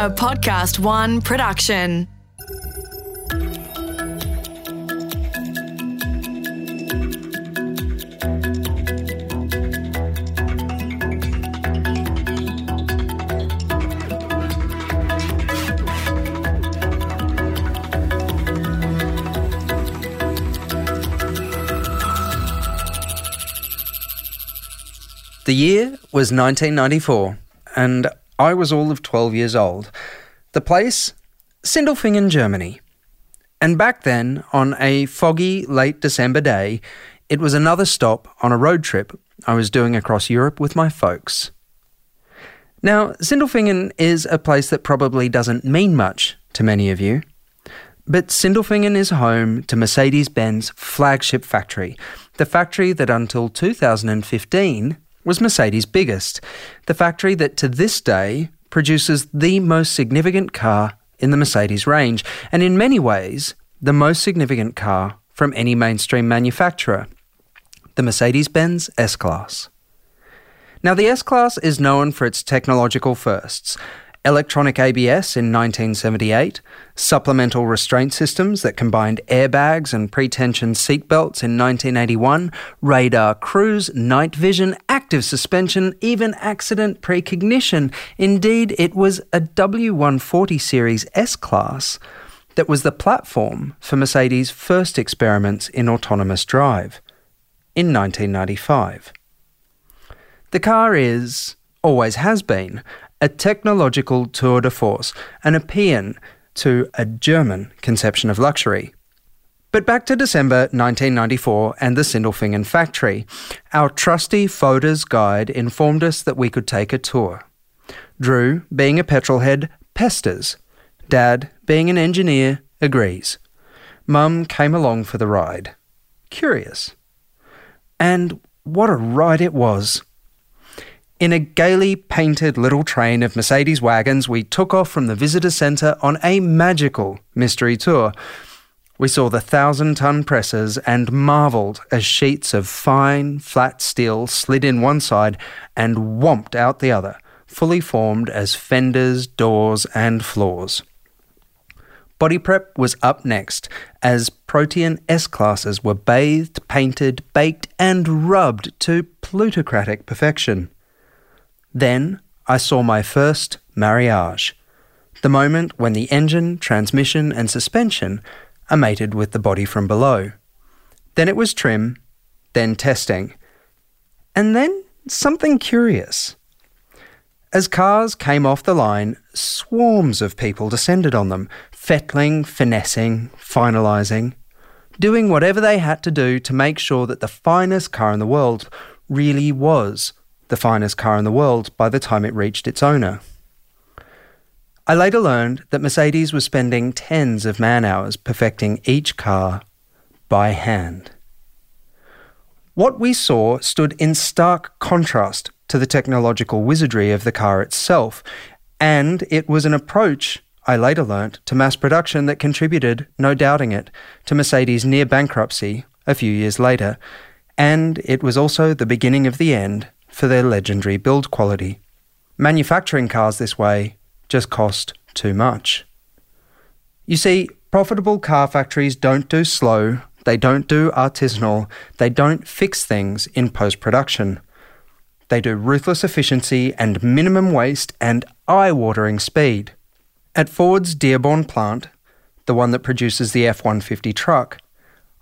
a Podcast One production. The year was 1994, and I was all of 12 years old. The place? Sindelfingen, Germany. And back then, on a foggy late December day, it was another stop on a road trip I was doing across Europe with my folks. Now, Sindelfingen is a place that probably doesn't mean much to many of you. But Sindelfingen is home to Mercedes Benz flagship factory, the factory that until 2015 was Mercedes' biggest, the factory that to this day produces the most significant car in the Mercedes range, and in many ways, the most significant car from any mainstream manufacturer the Mercedes Benz S Class. Now, the S Class is known for its technological firsts electronic ABS in 1978, supplemental restraint systems that combined airbags and pre-tension seatbelts in 1981, radar cruise, night vision, active suspension, even accident precognition. Indeed, it was a W140 series S-Class that was the platform for Mercedes' first experiments in autonomous drive in 1995. The car is, always has been, a technological tour de force, an paean to a German conception of luxury. But back to December 1994 and the Sindelfingen factory. Our trusty Fodor's guide informed us that we could take a tour. Drew, being a petrol head, pesters. Dad, being an engineer, agrees. Mum came along for the ride. Curious. And what a ride it was. In a gaily painted little train of Mercedes wagons, we took off from the visitor centre on a magical mystery tour. We saw the thousand ton presses and marvelled as sheets of fine, flat steel slid in one side and whomped out the other, fully formed as fenders, doors, and floors. Body prep was up next, as Protean S classes were bathed, painted, baked, and rubbed to plutocratic perfection. Then I saw my first marriage, the moment when the engine, transmission, and suspension are mated with the body from below. Then it was trim, then testing, and then something curious. As cars came off the line, swarms of people descended on them, fettling, finessing, finalising, doing whatever they had to do to make sure that the finest car in the world really was the finest car in the world by the time it reached its owner. I later learned that Mercedes was spending tens of man hours perfecting each car by hand. What we saw stood in stark contrast to the technological wizardry of the car itself, and it was an approach, I later learnt, to mass production that contributed, no doubting it, to Mercedes' near bankruptcy a few years later, and it was also the beginning of the end for their legendary build quality. Manufacturing cars this way just cost too much. You see, profitable car factories don't do slow, they don't do artisanal, they don't fix things in post production. They do ruthless efficiency and minimum waste and eye watering speed. At Ford's Dearborn plant, the one that produces the F 150 truck,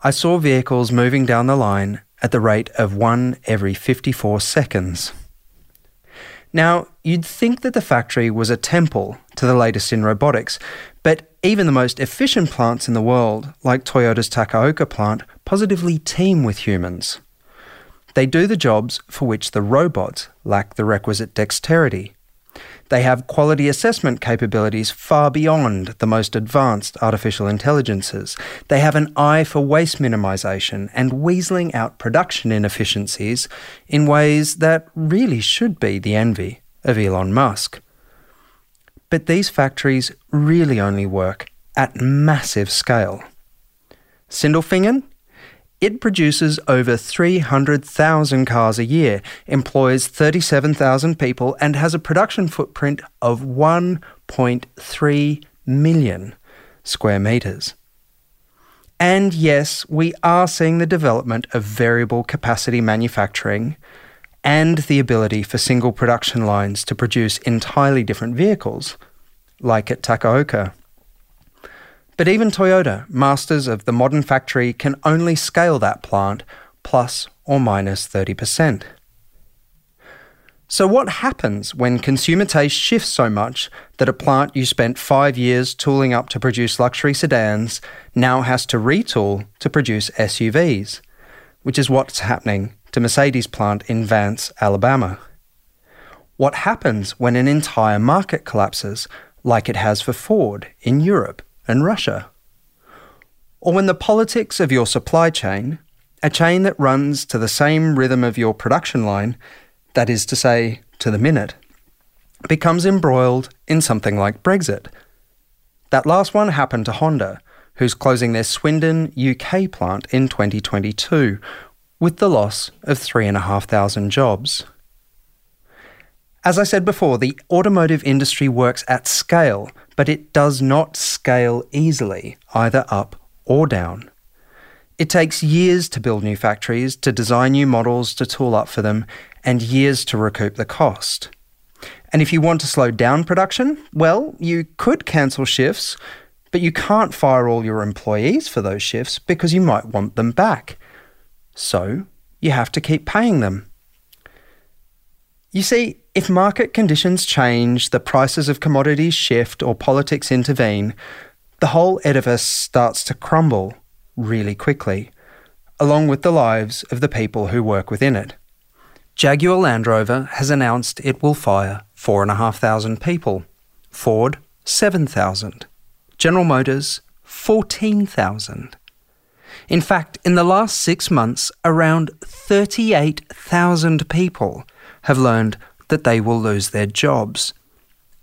I saw vehicles moving down the line at the rate of one every 54 seconds. Now, you'd think that the factory was a temple to the latest in robotics, but even the most efficient plants in the world, like Toyota's Takaoka plant, positively teem with humans. They do the jobs for which the robots lack the requisite dexterity. They have quality assessment capabilities far beyond the most advanced artificial intelligences. They have an eye for waste minimization and weaseling out production inefficiencies in ways that really should be the envy of Elon Musk. But these factories really only work at massive scale. Sindelfingen? It produces over 300,000 cars a year, employs 37,000 people, and has a production footprint of 1.3 million square metres. And yes, we are seeing the development of variable capacity manufacturing and the ability for single production lines to produce entirely different vehicles, like at Takaoka. But even Toyota, masters of the modern factory, can only scale that plant plus or minus 30%. So, what happens when consumer taste shifts so much that a plant you spent five years tooling up to produce luxury sedans now has to retool to produce SUVs? Which is what's happening to Mercedes plant in Vance, Alabama. What happens when an entire market collapses, like it has for Ford in Europe and Russia? Or when the politics of your supply chain, a chain that runs to the same rhythm of your production line, that is to say, to the minute, becomes embroiled in something like Brexit. That last one happened to Honda, who's closing their Swindon, UK plant in 2022, with the loss of 3,500 jobs. As I said before, the automotive industry works at scale, but it does not scale easily, either up or down. It takes years to build new factories, to design new models, to tool up for them, and years to recoup the cost. And if you want to slow down production, well, you could cancel shifts, but you can't fire all your employees for those shifts because you might want them back. So you have to keep paying them. You see, if market conditions change, the prices of commodities shift, or politics intervene, the whole edifice starts to crumble really quickly, along with the lives of the people who work within it. Jaguar Land Rover has announced it will fire 4,500 people, Ford, 7,000, General Motors, 14,000. In fact, in the last six months, around 38,000 people have learned that they will lose their jobs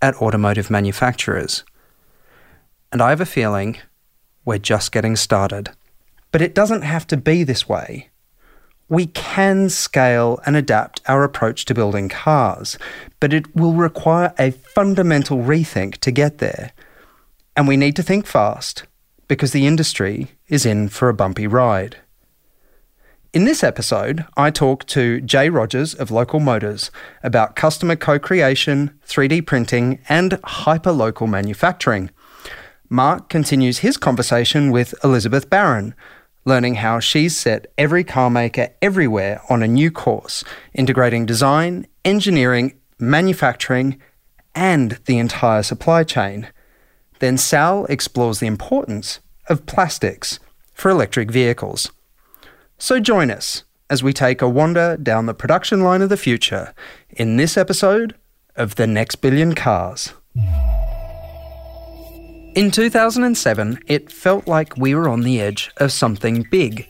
at automotive manufacturers. And I have a feeling we're just getting started. But it doesn't have to be this way. We can scale and adapt our approach to building cars, but it will require a fundamental rethink to get there. And we need to think fast because the industry is in for a bumpy ride. In this episode, I talk to Jay Rogers of Local Motors about customer co creation, 3D printing, and hyperlocal manufacturing. Mark continues his conversation with Elizabeth Baron, learning how she's set every carmaker everywhere on a new course, integrating design, engineering, manufacturing, and the entire supply chain. Then Sal explores the importance of plastics for electric vehicles. So join us as we take a wander down the production line of the future in this episode of The Next Billion Cars. In 2007, it felt like we were on the edge of something big.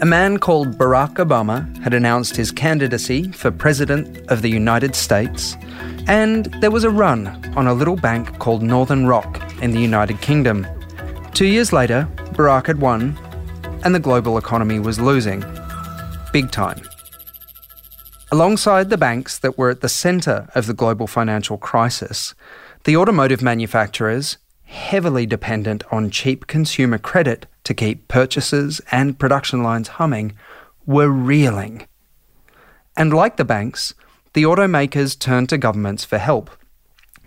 A man called Barack Obama had announced his candidacy for President of the United States, and there was a run on a little bank called Northern Rock in the United Kingdom. Two years later, Barack had won, and the global economy was losing. Big time. Alongside the banks that were at the centre of the global financial crisis, the automotive manufacturers, heavily dependent on cheap consumer credit to keep purchases and production lines humming, were reeling. And like the banks, the automakers turned to governments for help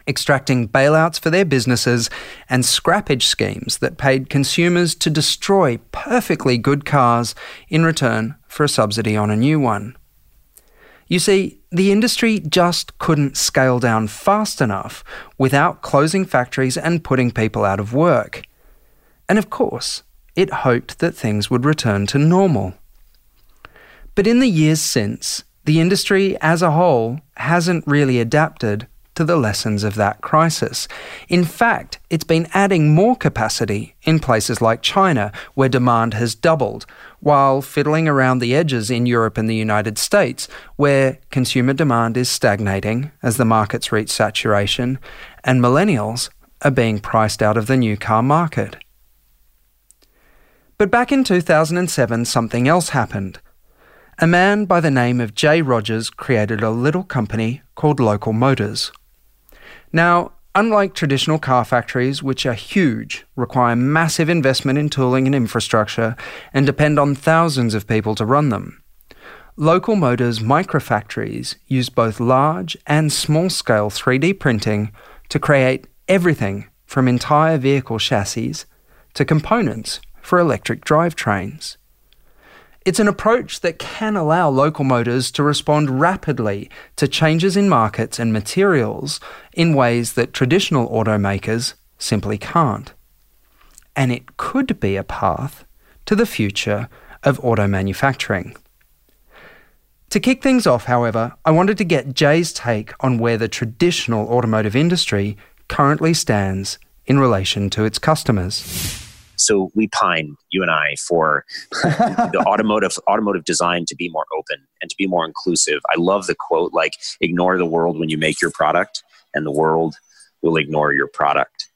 extracting bailouts for their businesses and scrappage schemes that paid consumers to destroy perfectly good cars in return for a subsidy on a new one. You see, the industry just couldn't scale down fast enough without closing factories and putting people out of work. And of course, it hoped that things would return to normal. But in the years since, the industry as a whole hasn't really adapted to the lessons of that crisis. In fact, it's been adding more capacity in places like China, where demand has doubled, while fiddling around the edges in Europe and the United States, where consumer demand is stagnating as the markets reach saturation, and millennials are being priced out of the new car market. But back in 2007, something else happened. A man by the name of Jay Rogers created a little company called Local Motors. Now, unlike traditional car factories, which are huge, require massive investment in tooling and infrastructure, and depend on thousands of people to run them, Local Motors microfactories use both large and small scale 3D printing to create everything from entire vehicle chassis to components for electric drivetrains. It's an approach that can allow local motors to respond rapidly to changes in markets and materials in ways that traditional automakers simply can't. And it could be a path to the future of auto manufacturing. To kick things off, however, I wanted to get Jay's take on where the traditional automotive industry currently stands in relation to its customers. So we pine, you and I, for the automotive automotive design to be more open and to be more inclusive. I love the quote like ignore the world when you make your product and the world will ignore your product.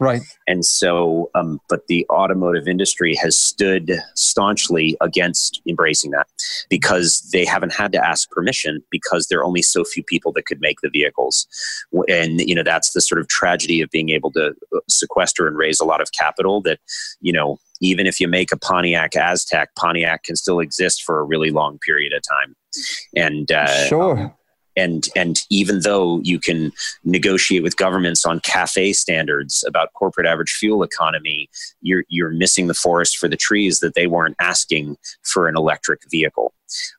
Right. And so, um, but the automotive industry has stood staunchly against embracing that because they haven't had to ask permission because there are only so few people that could make the vehicles. And, you know, that's the sort of tragedy of being able to uh, sequester and raise a lot of capital that, you know, even if you make a Pontiac Aztek, Pontiac can still exist for a really long period of time. And, uh, sure and and even though you can negotiate with governments on CAFE standards about corporate average fuel economy you're you're missing the forest for the trees that they weren't asking for an electric vehicle.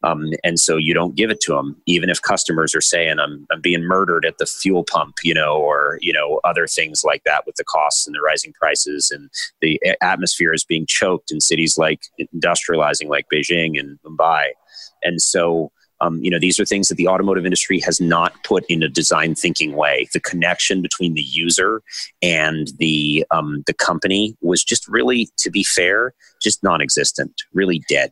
Um, and so you don't give it to them even if customers are saying I'm, I'm being murdered at the fuel pump you know or you know other things like that with the costs and the rising prices and the atmosphere is being choked in cities like industrializing like beijing and mumbai. And so um, you know, these are things that the automotive industry has not put in a design thinking way. The connection between the user and the um, the company was just really, to be fair, just non-existent, really dead.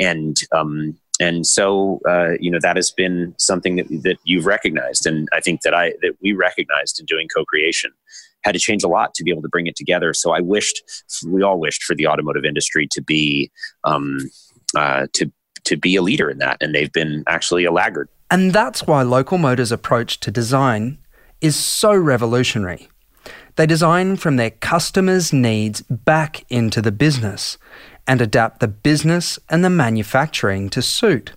And um, and so uh, you know that has been something that, that you've recognized, and I think that I that we recognized in doing co-creation had to change a lot to be able to bring it together. So I wished, we all wished for the automotive industry to be um, uh, to to be a leader in that, and they've been actually a laggard. And that's why Local Motors' approach to design is so revolutionary. They design from their customers' needs back into the business and adapt the business and the manufacturing to suit.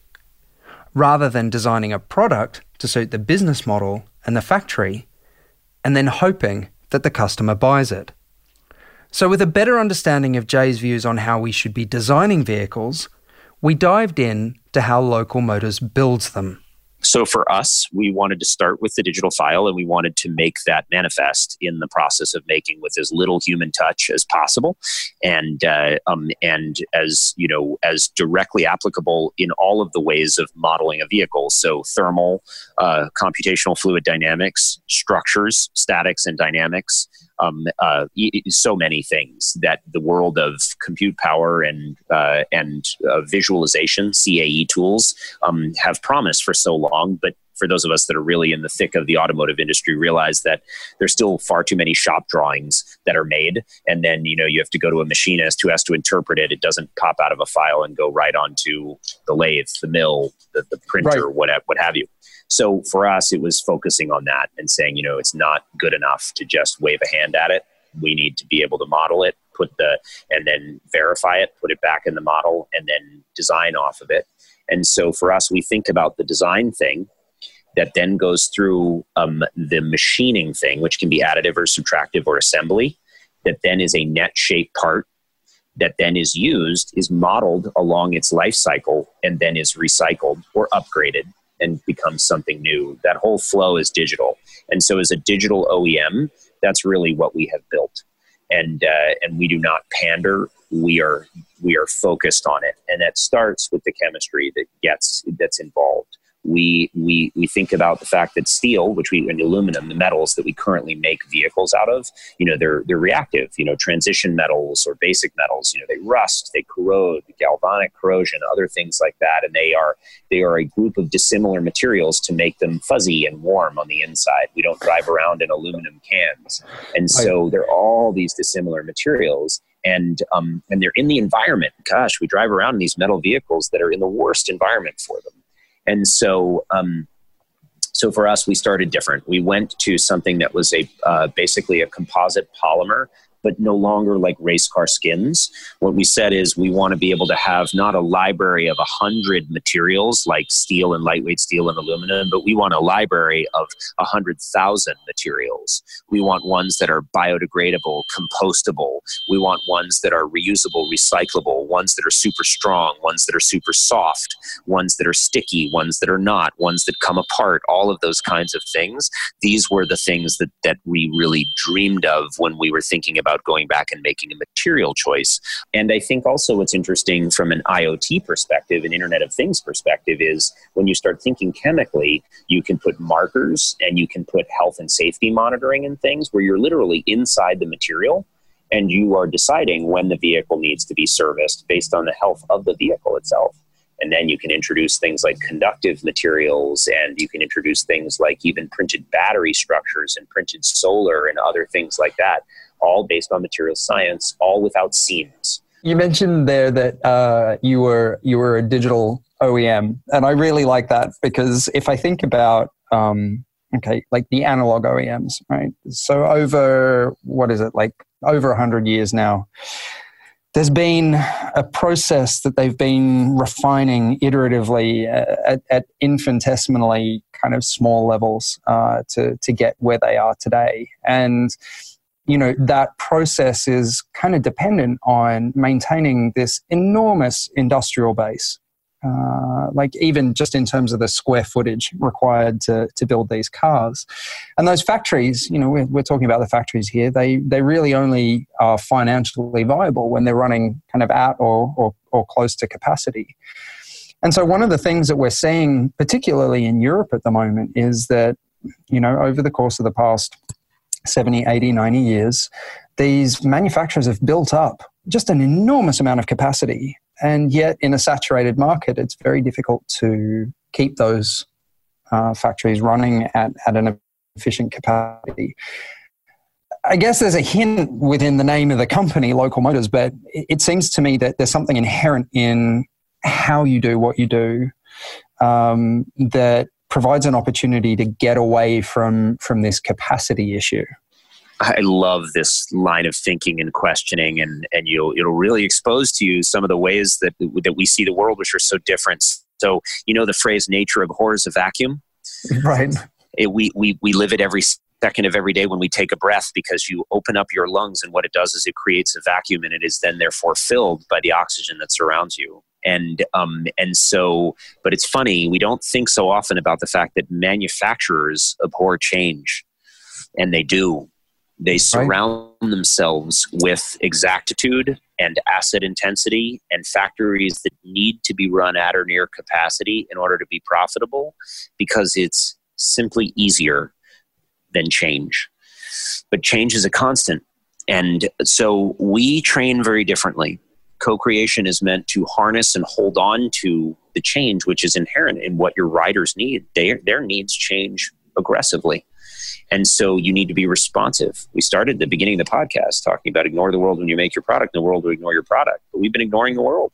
Rather than designing a product to suit the business model and the factory, and then hoping that the customer buys it. So, with a better understanding of Jay's views on how we should be designing vehicles, we dived in to how Local Motors builds them. So for us, we wanted to start with the digital file and we wanted to make that manifest in the process of making with as little human touch as possible and uh, um, and as you know as directly applicable in all of the ways of modeling a vehicle. So thermal, uh, computational fluid dynamics, structures, statics and dynamics, um, uh, so many things that the world of compute power and uh, and uh, visualization CAE tools um, have promised for so long, but for those of us that are really in the thick of the automotive industry realize that there's still far too many shop drawings that are made. And then you know you have to go to a machinist who has to interpret it. It doesn't pop out of a file and go right onto the lathe the mill the, the printer right. what, what have you so for us, it was focusing on that and saying, you know, it's not good enough to just wave a hand at it. We need to be able to model it, put the, and then verify it, put it back in the model, and then design off of it. And so for us, we think about the design thing that then goes through um, the machining thing, which can be additive or subtractive or assembly, that then is a net shape part that then is used, is modeled along its life cycle, and then is recycled or upgraded and becomes something new. That whole flow is digital. And so, as a digital OEM, that's really what we have built. And uh, and we do not pander. We are we are focused on it, and that starts with the chemistry that gets that's involved we we we think about the fact that steel, which we and aluminum, the metals that we currently make vehicles out of, you know, they're they're reactive. You know, transition metals or basic metals, you know, they rust, they corrode, galvanic corrosion, other things like that, and they are they are a group of dissimilar materials to make them fuzzy and warm on the inside. We don't drive around in aluminum cans, and so they're all these dissimilar materials and um, and they're in the environment. Gosh, we drive around in these metal vehicles that are in the worst environment for them, and so. Um, so for us, we started different. We went to something that was a uh, basically a composite polymer but no longer like race car skins. What we said is we want to be able to have not a library of a hundred materials like steel and lightweight steel and aluminum, but we want a library of a hundred thousand materials. We want ones that are biodegradable, compostable. We want ones that are reusable, recyclable, ones that are super strong, ones that are super soft, ones that are sticky, ones that are not, ones that come apart, all of those kinds of things. These were the things that, that we really dreamed of when we were thinking about going back and making a material choice. And I think also what's interesting from an IoT perspective, an Internet of Things perspective, is when you start thinking chemically, you can put markers and you can put health and safety monitoring and things where you're literally inside the material and you are deciding when the vehicle needs to be serviced based on the health of the vehicle itself. And then you can introduce things like conductive materials, and you can introduce things like even printed battery structures and printed solar and other things like that all based on material science, all without seams. You mentioned there that uh, you were you were a digital OEM, and I really like that because if I think about um, okay, like the analog OEMs, right? So over what is it like over hundred years now? There's been a process that they've been refining iteratively uh, at, at infinitesimally kind of small levels uh, to to get where they are today, and you know that process is kind of dependent on maintaining this enormous industrial base. Uh, like even just in terms of the square footage required to, to build these cars. And those factories you know we're, we're talking about the factories here they they really only are financially viable when they're running kind of at or, or, or close to capacity. And so one of the things that we're seeing particularly in europe at the moment is that you know over the course of the past 70, 80, 90 years, these manufacturers have built up just an enormous amount of capacity. And yet, in a saturated market, it's very difficult to keep those uh, factories running at, at an efficient capacity. I guess there's a hint within the name of the company, Local Motors, but it seems to me that there's something inherent in how you do what you do um, that provides an opportunity to get away from from this capacity issue. I love this line of thinking and questioning, and and you'll it'll really expose to you some of the ways that that we see the world, which are so different. So you know the phrase "nature abhors a vacuum," right? It, we we we live it every second of every day when we take a breath because you open up your lungs and what it does is it creates a vacuum and it is then therefore filled by the oxygen that surrounds you and um, and so but it's funny we don't think so often about the fact that manufacturers abhor change. And they do. They surround right. themselves with exactitude and asset intensity and factories that need to be run at or near capacity in order to be profitable because it's simply easier than change. But change is a constant. And so we train very differently co-creation is meant to harness and hold on to the change which is inherent in what your riders need. Their, their needs change aggressively. And so you need to be responsive. We started the beginning of the podcast talking about ignore the world when you make your product and the world will ignore your product. But we've been ignoring the world.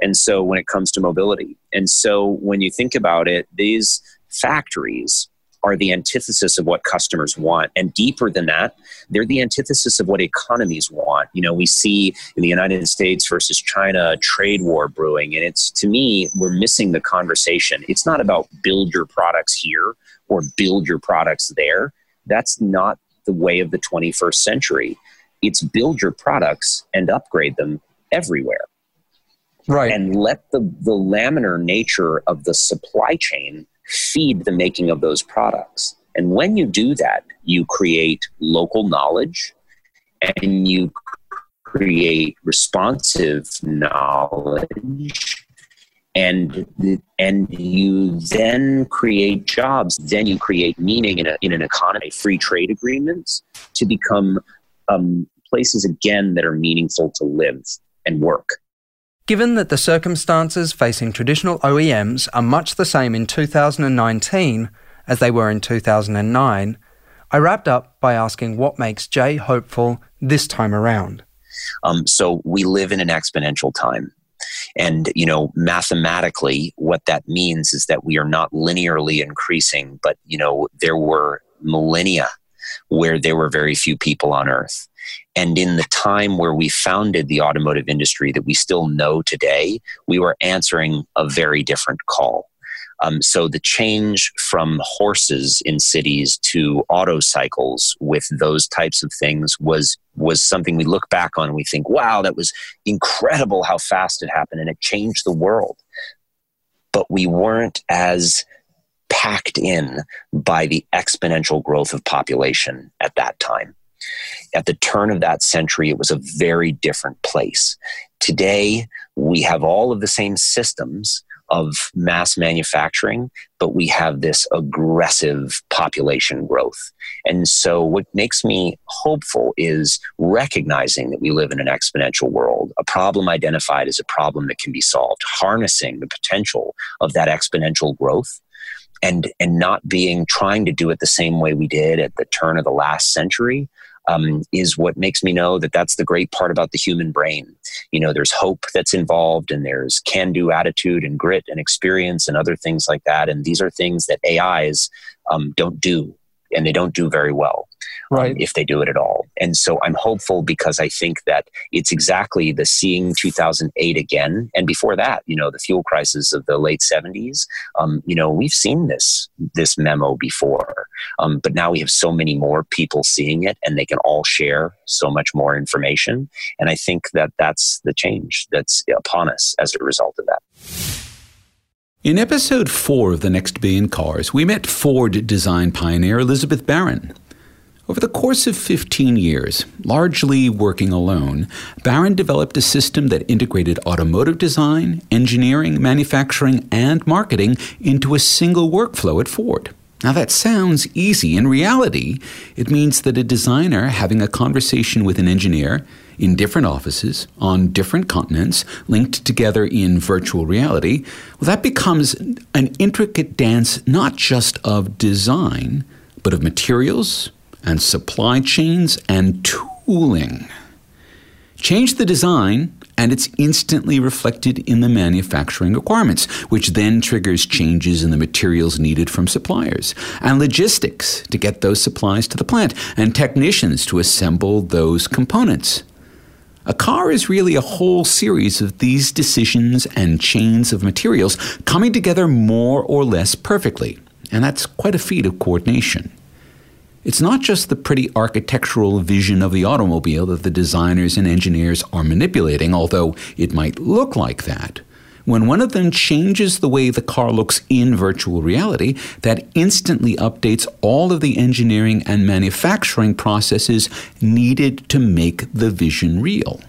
And so when it comes to mobility. And so when you think about it these factories are the antithesis of what customers want. And deeper than that, they're the antithesis of what economies want. You know, we see in the United States versus China a trade war brewing. And it's to me, we're missing the conversation. It's not about build your products here or build your products there. That's not the way of the 21st century. It's build your products and upgrade them everywhere. Right. And let the, the laminar nature of the supply chain feed the making of those products. And when you do that, you create local knowledge and you create responsive knowledge. And and you then create jobs. Then you create meaning in, a, in an economy free trade agreements to become um, places again that are meaningful to live and work Given that the circumstances facing traditional OEMs are much the same in 2019 as they were in 2009, I wrapped up by asking what makes Jay hopeful this time around. Um, so we live in an exponential time. And, you know, mathematically, what that means is that we are not linearly increasing, but, you know, there were millennia where there were very few people on earth. And in the time where we founded the automotive industry that we still know today, we were answering a very different call. Um, so the change from horses in cities to auto cycles with those types of things was was something we look back on and we think, wow, that was incredible how fast it happened and it changed the world. But we weren't as packed in by the exponential growth of population at that time. At the turn of that century, it was a very different place. Today, we have all of the same systems of mass manufacturing, but we have this aggressive population growth. And so, what makes me hopeful is recognizing that we live in an exponential world, a problem identified as a problem that can be solved, harnessing the potential of that exponential growth. And, and not being trying to do it the same way we did at the turn of the last century, um, is what makes me know that that's the great part about the human brain. You know, there's hope that's involved, and there's can do attitude and grit and experience and other things like that. And these are things that AIs um, don't do, and they don't do very well right. um, if they do it at all. And so I'm hopeful because I think that it's exactly the seeing 2008 again. And before that, you know, the fuel crisis of the late 70s, um, you know, we've seen this, this memo before. Um, but now we have so many more people seeing it and they can all share so much more information. And I think that that's the change that's upon us as a result of that. In episode four of The Next Billion Cars, we met Ford design pioneer Elizabeth Baron. Over the course of 15 years, largely working alone, Baron developed a system that integrated automotive design, engineering, manufacturing, and marketing into a single workflow at Ford. Now, that sounds easy. In reality, it means that a designer having a conversation with an engineer in different offices on different continents, linked together in virtual reality, well, that becomes an intricate dance not just of design, but of materials, and supply chains and tooling. Change the design, and it's instantly reflected in the manufacturing requirements, which then triggers changes in the materials needed from suppliers, and logistics to get those supplies to the plant, and technicians to assemble those components. A car is really a whole series of these decisions and chains of materials coming together more or less perfectly, and that's quite a feat of coordination. It's not just the pretty architectural vision of the automobile that the designers and engineers are manipulating, although it might look like that. When one of them changes the way the car looks in virtual reality, that instantly updates all of the engineering and manufacturing processes needed to make the vision real.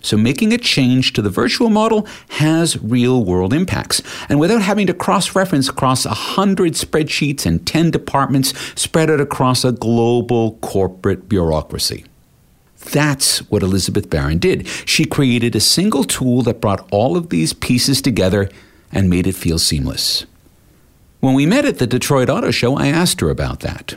So making a change to the virtual model has real world impacts. And without having to cross reference across 100 spreadsheets and 10 departments spread out across a global corporate bureaucracy. That's what Elizabeth Baron did. She created a single tool that brought all of these pieces together and made it feel seamless. When we met at the Detroit Auto Show, I asked her about that.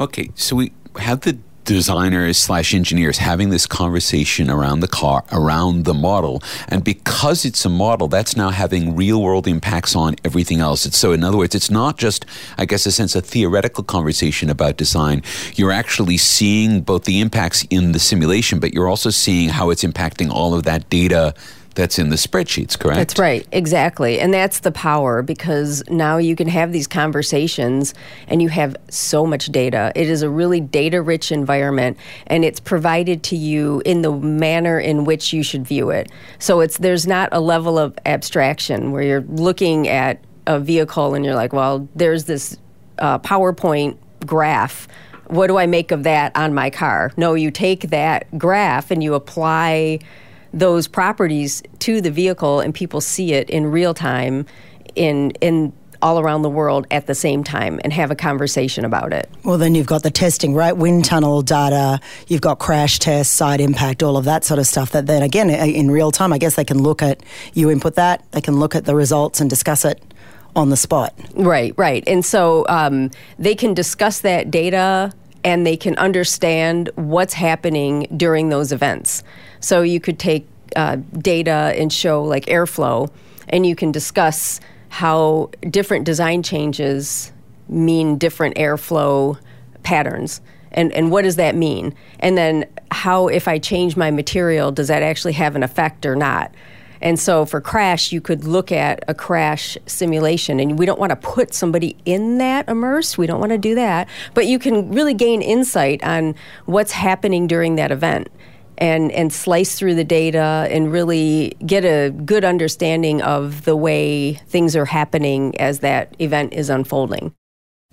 Okay, so we have the designers slash engineers having this conversation around the car, around the model. And because it's a model, that's now having real world impacts on everything else. It's, so, in other words, it's not just, I guess, a sense of theoretical conversation about design. You're actually seeing both the impacts in the simulation, but you're also seeing how it's impacting all of that data that's in the spreadsheets, correct? That's right, exactly. And that's the power because now you can have these conversations and you have so much data. It is a really data rich environment and it's provided to you in the manner in which you should view it. So it's there's not a level of abstraction where you're looking at a vehicle and you're like, well, there's this uh, PowerPoint graph what do I make of that on my car? No, you take that graph and you apply those properties to the vehicle and people see it in real time in in all around the world at the same time and have a conversation about it. Well, then you've got the testing, right? Wind tunnel data, you've got crash tests, side impact, all of that sort of stuff. That then again, in real time, I guess they can look at, you input that, they can look at the results and discuss it on the spot. Right, right. And so um, they can discuss that data and they can understand what's happening during those events. So you could take uh, data and show like airflow, and you can discuss how different design changes mean different airflow patterns. And, and what does that mean? And then how, if I change my material, does that actually have an effect or not? And so for crash, you could look at a crash simulation, and we don't want to put somebody in that immersed. We don't want to do that. But you can really gain insight on what's happening during that event and, and slice through the data and really get a good understanding of the way things are happening as that event is unfolding.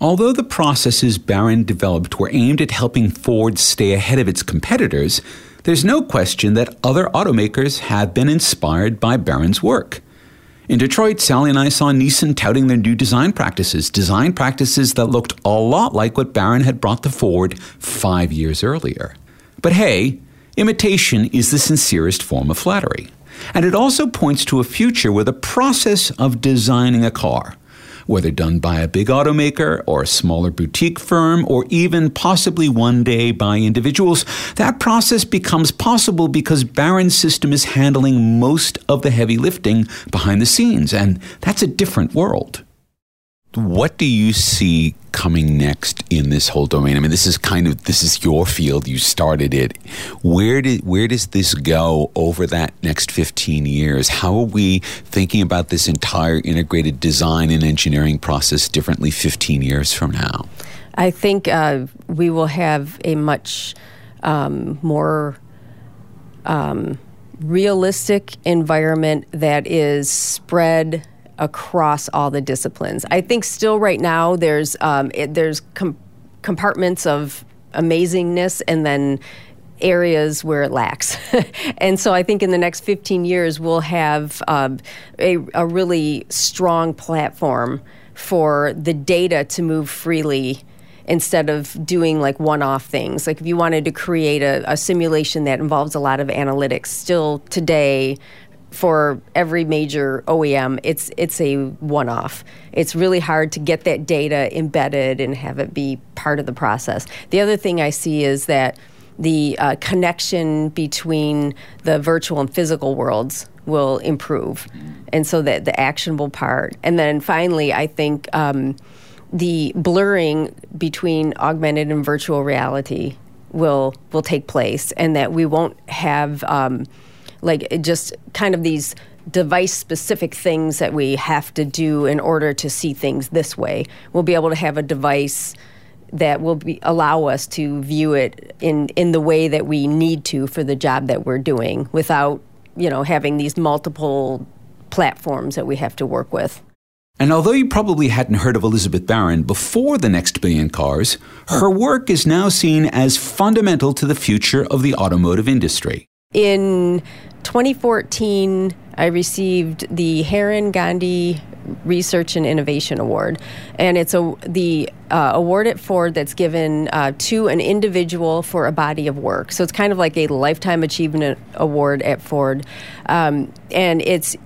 Although the processes Baron developed were aimed at helping Ford stay ahead of its competitors, there's no question that other automakers have been inspired by Baron's work. In Detroit, Sally and I saw Nissan touting their new design practices, design practices that looked a lot like what Baron had brought to Ford five years earlier. But hey, imitation is the sincerest form of flattery. And it also points to a future where the process of designing a car, whether done by a big automaker or a smaller boutique firm or even possibly one day by individuals, that process becomes possible because Baron's system is handling most of the heavy lifting behind the scenes, and that's a different world. What do you see coming next in this whole domain? I mean, this is kind of this is your field. You started it. Where did where does this go over that next fifteen years? How are we thinking about this entire integrated design and engineering process differently fifteen years from now? I think uh, we will have a much um, more um, realistic environment that is spread across all the disciplines. I think still right now there's um, it, there's com- compartments of amazingness and then areas where it lacks. and so I think in the next 15 years we'll have um, a, a really strong platform for the data to move freely instead of doing like one-off things like if you wanted to create a, a, simulation that involves a lot of analytics still today for every major OEM, it's it's a one-off. It's really hard to get that data embedded and have it be part of the process. The other thing I see is that the uh, connection between the virtual and physical worlds will improve, and so that the actionable part. And then finally, I think um, the blurring between augmented and virtual reality will will take place, and that we won't have. Um, like just kind of these device specific things that we have to do in order to see things this way. We'll be able to have a device that will be, allow us to view it in, in the way that we need to for the job that we're doing without, you know, having these multiple platforms that we have to work with. And although you probably hadn't heard of Elizabeth Baron before the next billion cars, her work is now seen as fundamental to the future of the automotive industry. In 2014, I received the Haren Gandhi Research and Innovation Award, and it's a the uh, award at Ford that's given uh, to an individual for a body of work. So it's kind of like a lifetime achievement award at Ford, um, and it's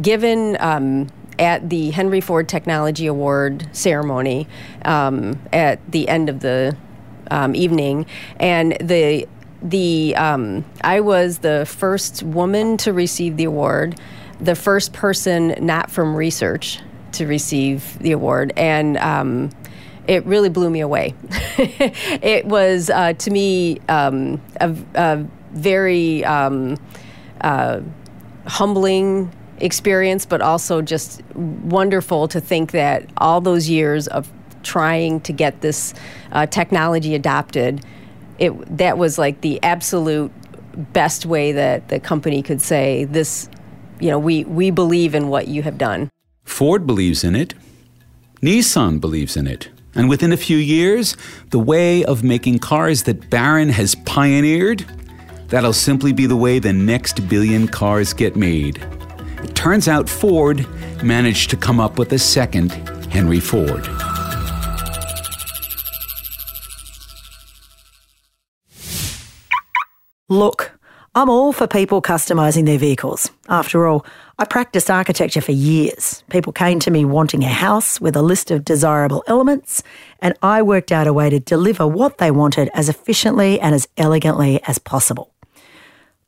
given. Um, at the Henry Ford Technology Award ceremony um, at the end of the um, evening, and the the um, I was the first woman to receive the award, the first person not from research to receive the award, and um, it really blew me away. it was uh, to me um, a, a, very um, uh, humbling experience, but also just wonderful to think that all those years of trying to get this uh, technology adopted it that was like the absolute best way that the company could say this you know we we believe in what you have done. Ford believes in it. Nissan believes in it. And within a few years the way of making cars that Baron has pioneered that'll simply be the way the next billion cars get made. It turns out ford managed to come up with a second henry ford Look, I'm all for people customising their vehicles. After all, I practiced architecture for years. People came to me wanting a house with a list of desirable elements, and I worked out a way to deliver what they wanted as efficiently and as elegantly as possible.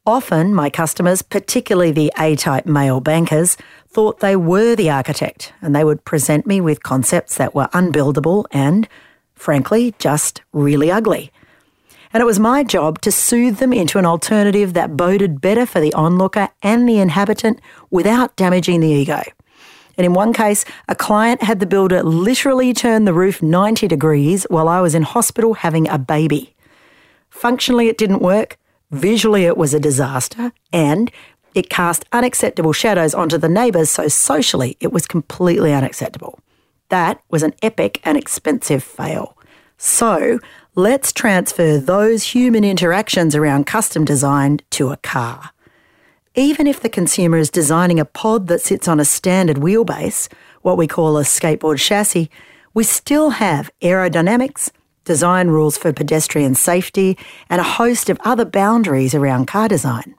Often, my customers, particularly the A type male bankers, thought they were the architect, and they would present me with concepts that were unbuildable and, frankly, just really ugly and it was my job to soothe them into an alternative that boded better for the onlooker and the inhabitant without damaging the ego. And in one case, a client had the builder literally turn the roof 90 degrees while I was in hospital having a baby. Functionally, it didn't work. Visually, it was a disaster. And it cast unacceptable shadows onto the neighbours, so socially, it was completely unacceptable. That was an epic and expensive fail. So let's transfer those human interactions around custom design to a car. Even if the consumer is designing a pod that sits on a standard wheelbase, what we call a skateboard chassis, we still have aerodynamics, design rules for pedestrian safety, and a host of other boundaries around car design.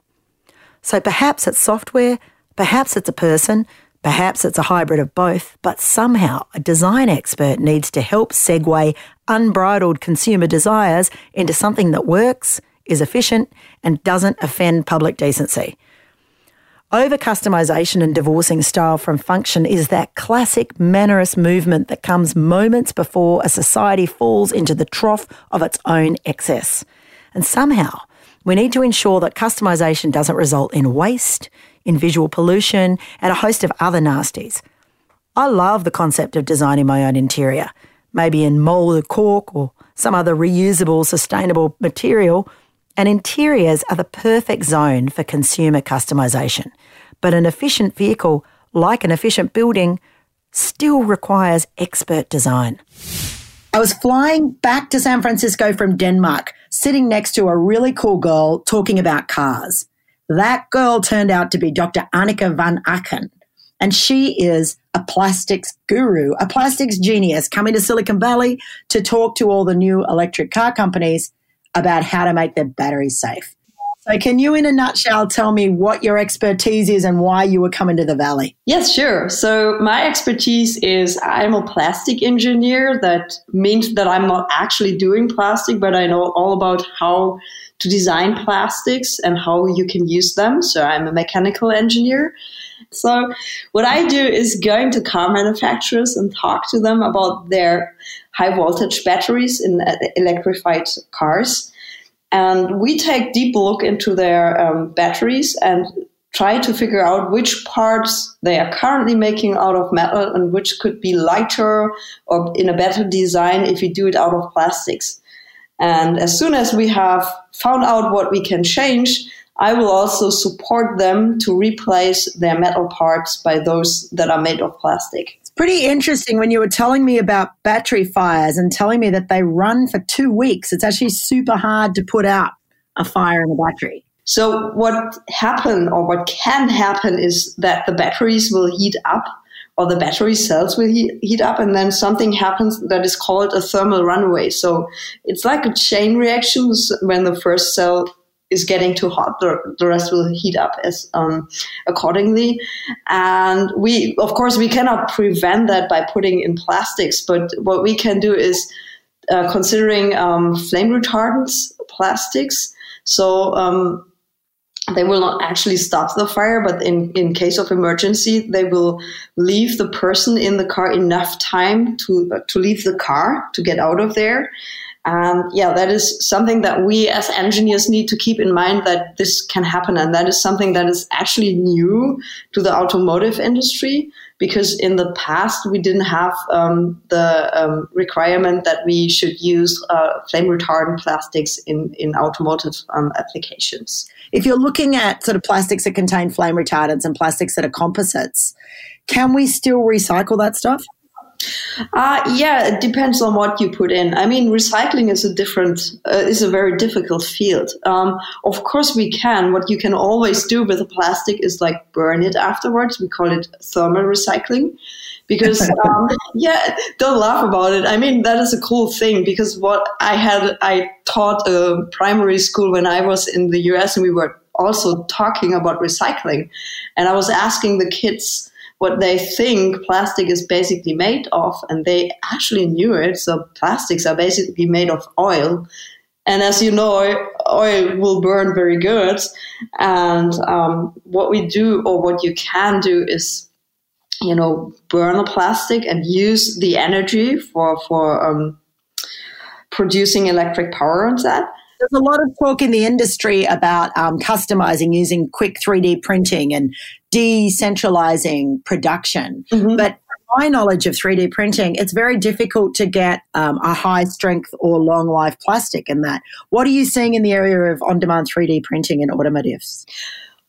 So perhaps it's software, perhaps it's a person, Perhaps it's a hybrid of both, but somehow a design expert needs to help segue unbridled consumer desires into something that works, is efficient, and doesn't offend public decency. Over customization and divorcing style from function is that classic mannerist movement that comes moments before a society falls into the trough of its own excess. And somehow, we need to ensure that customization doesn't result in waste, in visual pollution, and a host of other nasties. I love the concept of designing my own interior, maybe in molded cork or some other reusable, sustainable material. And interiors are the perfect zone for consumer customization. But an efficient vehicle, like an efficient building, still requires expert design. I was flying back to San Francisco from Denmark, sitting next to a really cool girl talking about cars. That girl turned out to be Dr. Annika van Aken. And she is a plastics guru, a plastics genius coming to Silicon Valley to talk to all the new electric car companies about how to make their batteries safe. So, can you, in a nutshell, tell me what your expertise is and why you were coming to the Valley? Yes, sure. So, my expertise is I'm a plastic engineer. That means that I'm not actually doing plastic, but I know all about how to design plastics and how you can use them. So I'm a mechanical engineer. So what I do is going to car manufacturers and talk to them about their high voltage batteries in electrified cars. And we take deep look into their um, batteries and try to figure out which parts they are currently making out of metal and which could be lighter or in a better design if you do it out of plastics. And as soon as we have found out what we can change, I will also support them to replace their metal parts by those that are made of plastic. It's pretty interesting when you were telling me about battery fires and telling me that they run for two weeks. It's actually super hard to put out a fire in a battery. So, what happen or what can happen is that the batteries will heat up or the battery cells will heat, up and then something happens that is called a thermal runaway. So it's like a chain reaction when the first cell is getting too hot, the, the rest will heat up as um, accordingly. And we, of course, we cannot prevent that by putting in plastics, but what we can do is uh, considering um, flame retardants plastics. So um, they will not actually stop the fire, but in, in case of emergency, they will leave the person in the car enough time to, to leave the car to get out of there. And yeah, that is something that we as engineers need to keep in mind that this can happen. And that is something that is actually new to the automotive industry because in the past we didn't have um, the um, requirement that we should use uh, flame retardant plastics in, in automotive um, applications. If you're looking at sort of plastics that contain flame retardants and plastics that are composites, can we still recycle that stuff? Uh, yeah, it depends on what you put in. I mean, recycling is a different, uh, is a very difficult field. Um, of course, we can. What you can always do with a plastic is like burn it afterwards. We call it thermal recycling because um, yeah don't laugh about it i mean that is a cool thing because what i had i taught a primary school when i was in the us and we were also talking about recycling. And I was asking the kids what they think plastic is basically made of, and they actually knew it. So plastics are basically made of oil. And as you know, oil will burn very good. And um, what we do, or what you can do, is you know burn the plastic and use the energy for for um, producing electric power on that. There's a lot of talk in the industry about um, customizing using quick 3D printing and decentralizing production. Mm-hmm. But my knowledge of 3D printing, it's very difficult to get um, a high strength or long life plastic in that. What are you seeing in the area of on demand 3D printing in automotives?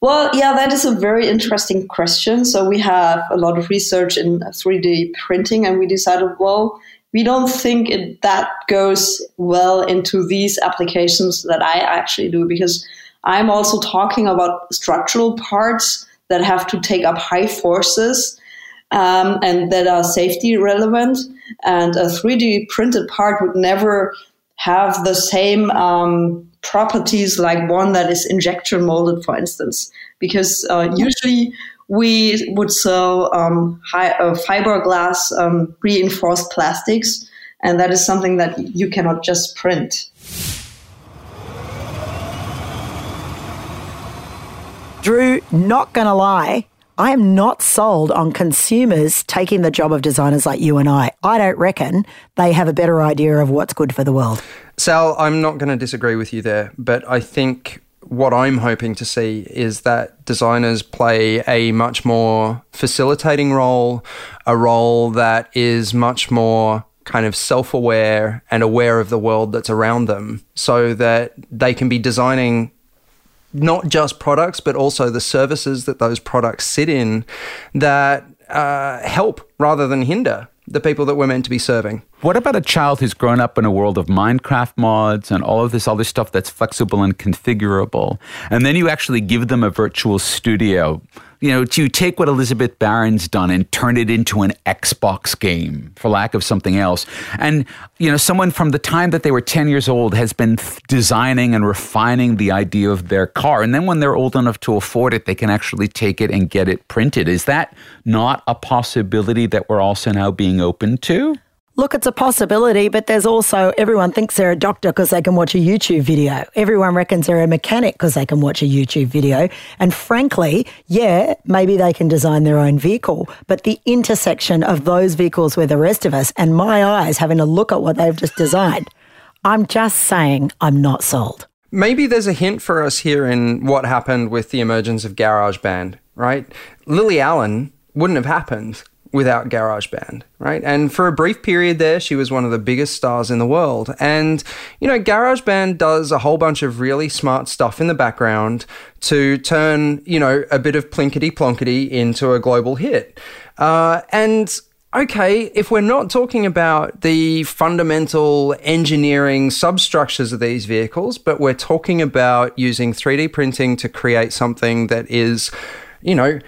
Well, yeah, that is a very interesting question. So we have a lot of research in 3D printing, and we decided, well, we don't think it, that goes well into these applications that I actually do because I'm also talking about structural parts that have to take up high forces um, and that are safety relevant. And a 3D printed part would never have the same um, properties like one that is injection molded, for instance, because uh, usually we would sell um, high, uh, fiberglass um, reinforced plastics, and that is something that you cannot just print. Drew, not gonna lie, I am not sold on consumers taking the job of designers like you and I. I don't reckon they have a better idea of what's good for the world. Sal, I'm not going to disagree with you there, but I think what I'm hoping to see is that designers play a much more facilitating role, a role that is much more kind of self aware and aware of the world that's around them so that they can be designing not just products, but also the services that those products sit in that uh, help rather than hinder the people that we're meant to be serving. What about a child who's grown up in a world of Minecraft mods and all of this other stuff that's flexible and configurable? And then you actually give them a virtual studio you know, to take what Elizabeth Baron's done and turn it into an Xbox game, for lack of something else. And, you know, someone from the time that they were 10 years old has been designing and refining the idea of their car. And then when they're old enough to afford it, they can actually take it and get it printed. Is that not a possibility that we're also now being open to? Look, it's a possibility, but there's also everyone thinks they're a doctor because they can watch a YouTube video. Everyone reckons they're a mechanic because they can watch a YouTube video. And frankly, yeah, maybe they can design their own vehicle, but the intersection of those vehicles with the rest of us and my eyes having a look at what they've just designed, I'm just saying I'm not sold. Maybe there's a hint for us here in what happened with the emergence of GarageBand, right? Lily Allen wouldn't have happened without GarageBand, right? And for a brief period there, she was one of the biggest stars in the world. And, you know, GarageBand does a whole bunch of really smart stuff in the background to turn, you know, a bit of plinkety plonkety into a global hit. Uh, and okay, if we're not talking about the fundamental engineering substructures of these vehicles, but we're talking about using 3D printing to create something that is, you know,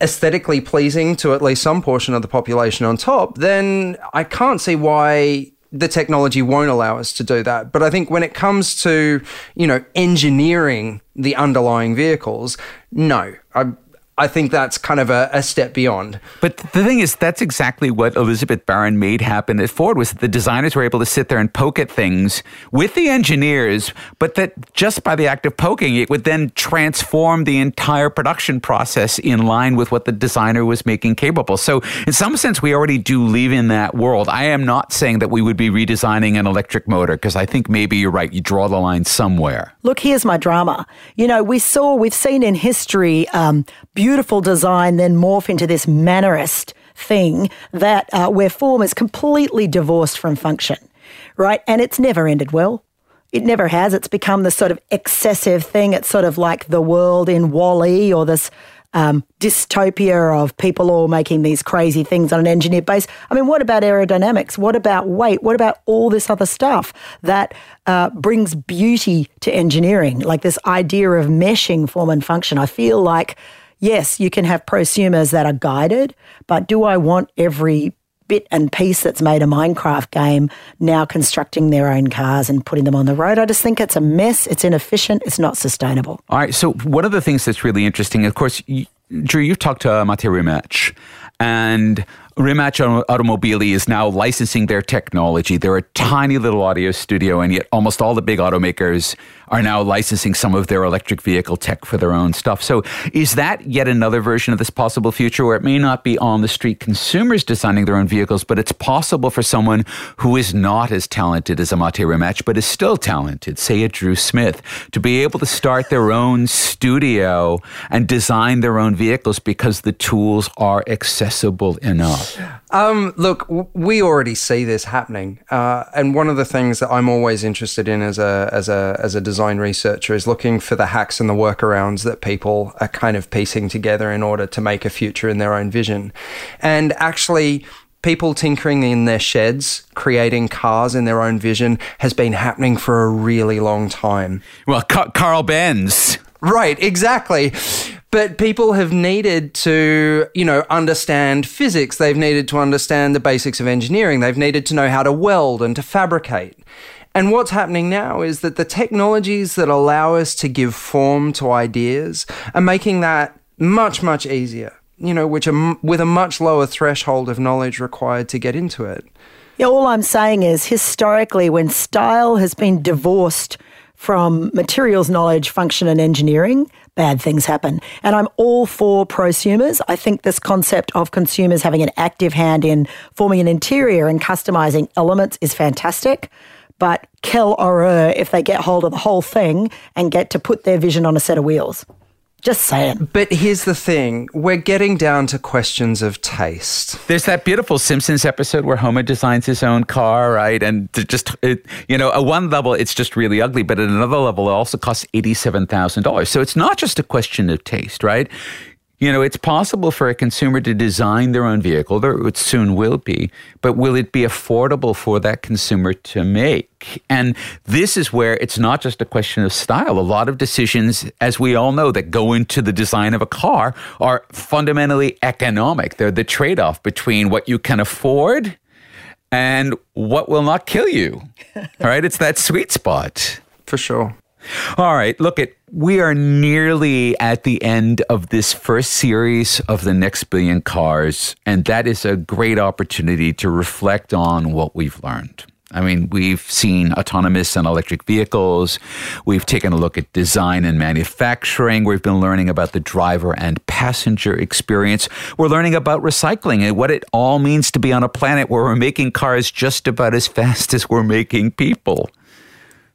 aesthetically pleasing to at least some portion of the population on top, then I can't see why the technology won't allow us to do that. But I think when it comes to, you know, engineering the underlying vehicles, no. I I think that's kind of a, a, step beyond. But the thing is, that's exactly what Elizabeth Baron made happen at Ford was that the designers were able to sit there and poke at things with the engineers, but that just by the act of poking, it would then transform the entire production process in line with what the designer was making capable. So in some sense, we already do live in that world. I am not saying that we would be redesigning an electric motor because I think maybe you're right. You draw the line somewhere. Look, here's my drama. You know, we saw, we've seen in history, um, beautiful design then morph into this mannerist thing that uh, where form is completely divorced from function, right? And it's never ended well. It never has. It's become this sort of excessive thing. It's sort of like the world in WALL-E or this um, dystopia of people all making these crazy things on an engineered base. I mean, what about aerodynamics? What about weight? What about all this other stuff that uh, brings beauty to engineering? Like this idea of meshing form and function. I feel like yes, you can have prosumers that are guided, but do I want every bit and piece that's made a Minecraft game now constructing their own cars and putting them on the road. I just think it's a mess. It's inefficient. It's not sustainable. All right. So one of the things that's really interesting, of course, you, Drew, you've talked to uh, Mate Rimac, and Rimac Automobili is now licensing their technology. They're a tiny little audio studio, and yet almost all the big automakers are now licensing some of their electric vehicle tech for their own stuff. So, is that yet another version of this possible future where it may not be on the street consumers designing their own vehicles, but it's possible for someone who is not as talented as a Mate Rimac, but is still talented, say a Drew Smith, to be able to start their own studio and design their own vehicles because the tools are accessible enough? Um, look, we already see this happening, uh, and one of the things that I'm always interested in as a as a as a design researcher is looking for the hacks and the workarounds that people are kind of piecing together in order to make a future in their own vision, and actually. People tinkering in their sheds, creating cars in their own vision, has been happening for a really long time. Well, Carl Benz. Right, exactly. But people have needed to, you know, understand physics. They've needed to understand the basics of engineering. They've needed to know how to weld and to fabricate. And what's happening now is that the technologies that allow us to give form to ideas are making that much, much easier, you know, which are with a much lower threshold of knowledge required to get into it. Yeah, all I'm saying is historically, when style has been divorced from materials knowledge, function, and engineering, bad things happen. And I'm all for prosumers. I think this concept of consumers having an active hand in forming an interior and customizing elements is fantastic. But quelle horreur if they get hold of the whole thing and get to put their vision on a set of wheels. Just saying. But here's the thing we're getting down to questions of taste. There's that beautiful Simpsons episode where Homer designs his own car, right? And just, it, you know, at one level, it's just really ugly, but at another level, it also costs $87,000. So it's not just a question of taste, right? You know, it's possible for a consumer to design their own vehicle, there it soon will be, but will it be affordable for that consumer to make? And this is where it's not just a question of style. A lot of decisions, as we all know, that go into the design of a car are fundamentally economic. They're the trade off between what you can afford and what will not kill you. All right, it's that sweet spot. For sure. All right, look at we are nearly at the end of this first series of the next billion cars, and that is a great opportunity to reflect on what we've learned. I mean, we've seen autonomous and electric vehicles. We've taken a look at design and manufacturing. We've been learning about the driver and passenger experience. We're learning about recycling and what it all means to be on a planet where we're making cars just about as fast as we're making people.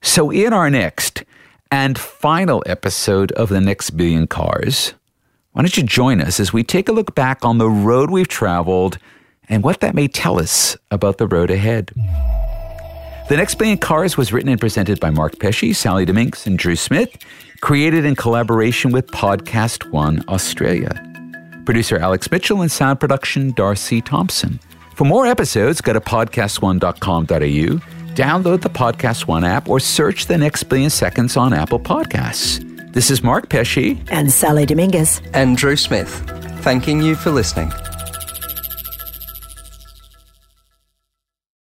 So, in our next, and final episode of The Next Billion Cars. Why don't you join us as we take a look back on the road we've traveled and what that may tell us about the road ahead? The Next Billion Cars was written and presented by Mark Pesce, Sally Dominguez, and Drew Smith, created in collaboration with Podcast One Australia. Producer Alex Mitchell and sound production Darcy Thompson. For more episodes, go to podcastone.com.au Download the Podcast One app or search the next billion seconds on Apple Podcasts. This is Mark Pesce and Sally Dominguez and Drew Smith, thanking you for listening.